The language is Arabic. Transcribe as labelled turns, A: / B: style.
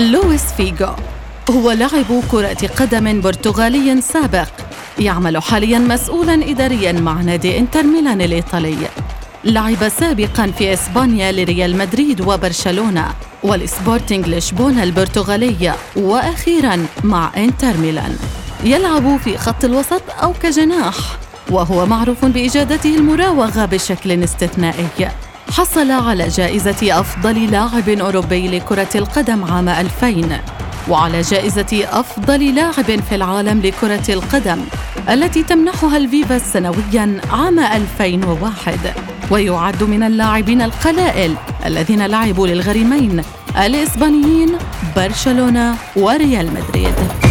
A: لويس فيغو. هو لاعب كرة قدم برتغالي سابق يعمل حاليا مسؤولا إداريا مع نادي إنتر ميلان الإيطالي. لعب سابقا في إسبانيا لريال مدريد وبرشلونة والسبورتنج لشبونة البرتغالية وأخيرا مع إنتر ميلان. يلعب في خط الوسط أو كجناح وهو معروف بإجادته المراوغة بشكل استثنائي. حصل على جائزة أفضل لاعب أوروبي لكرة القدم عام 2000 وعلى جائزة أفضل لاعب في العالم لكرة القدم التي تمنحها الفيفا سنويا عام 2001 ويعد من اللاعبين القلائل الذين لعبوا للغريمين الإسبانيين برشلونة وريال مدريد.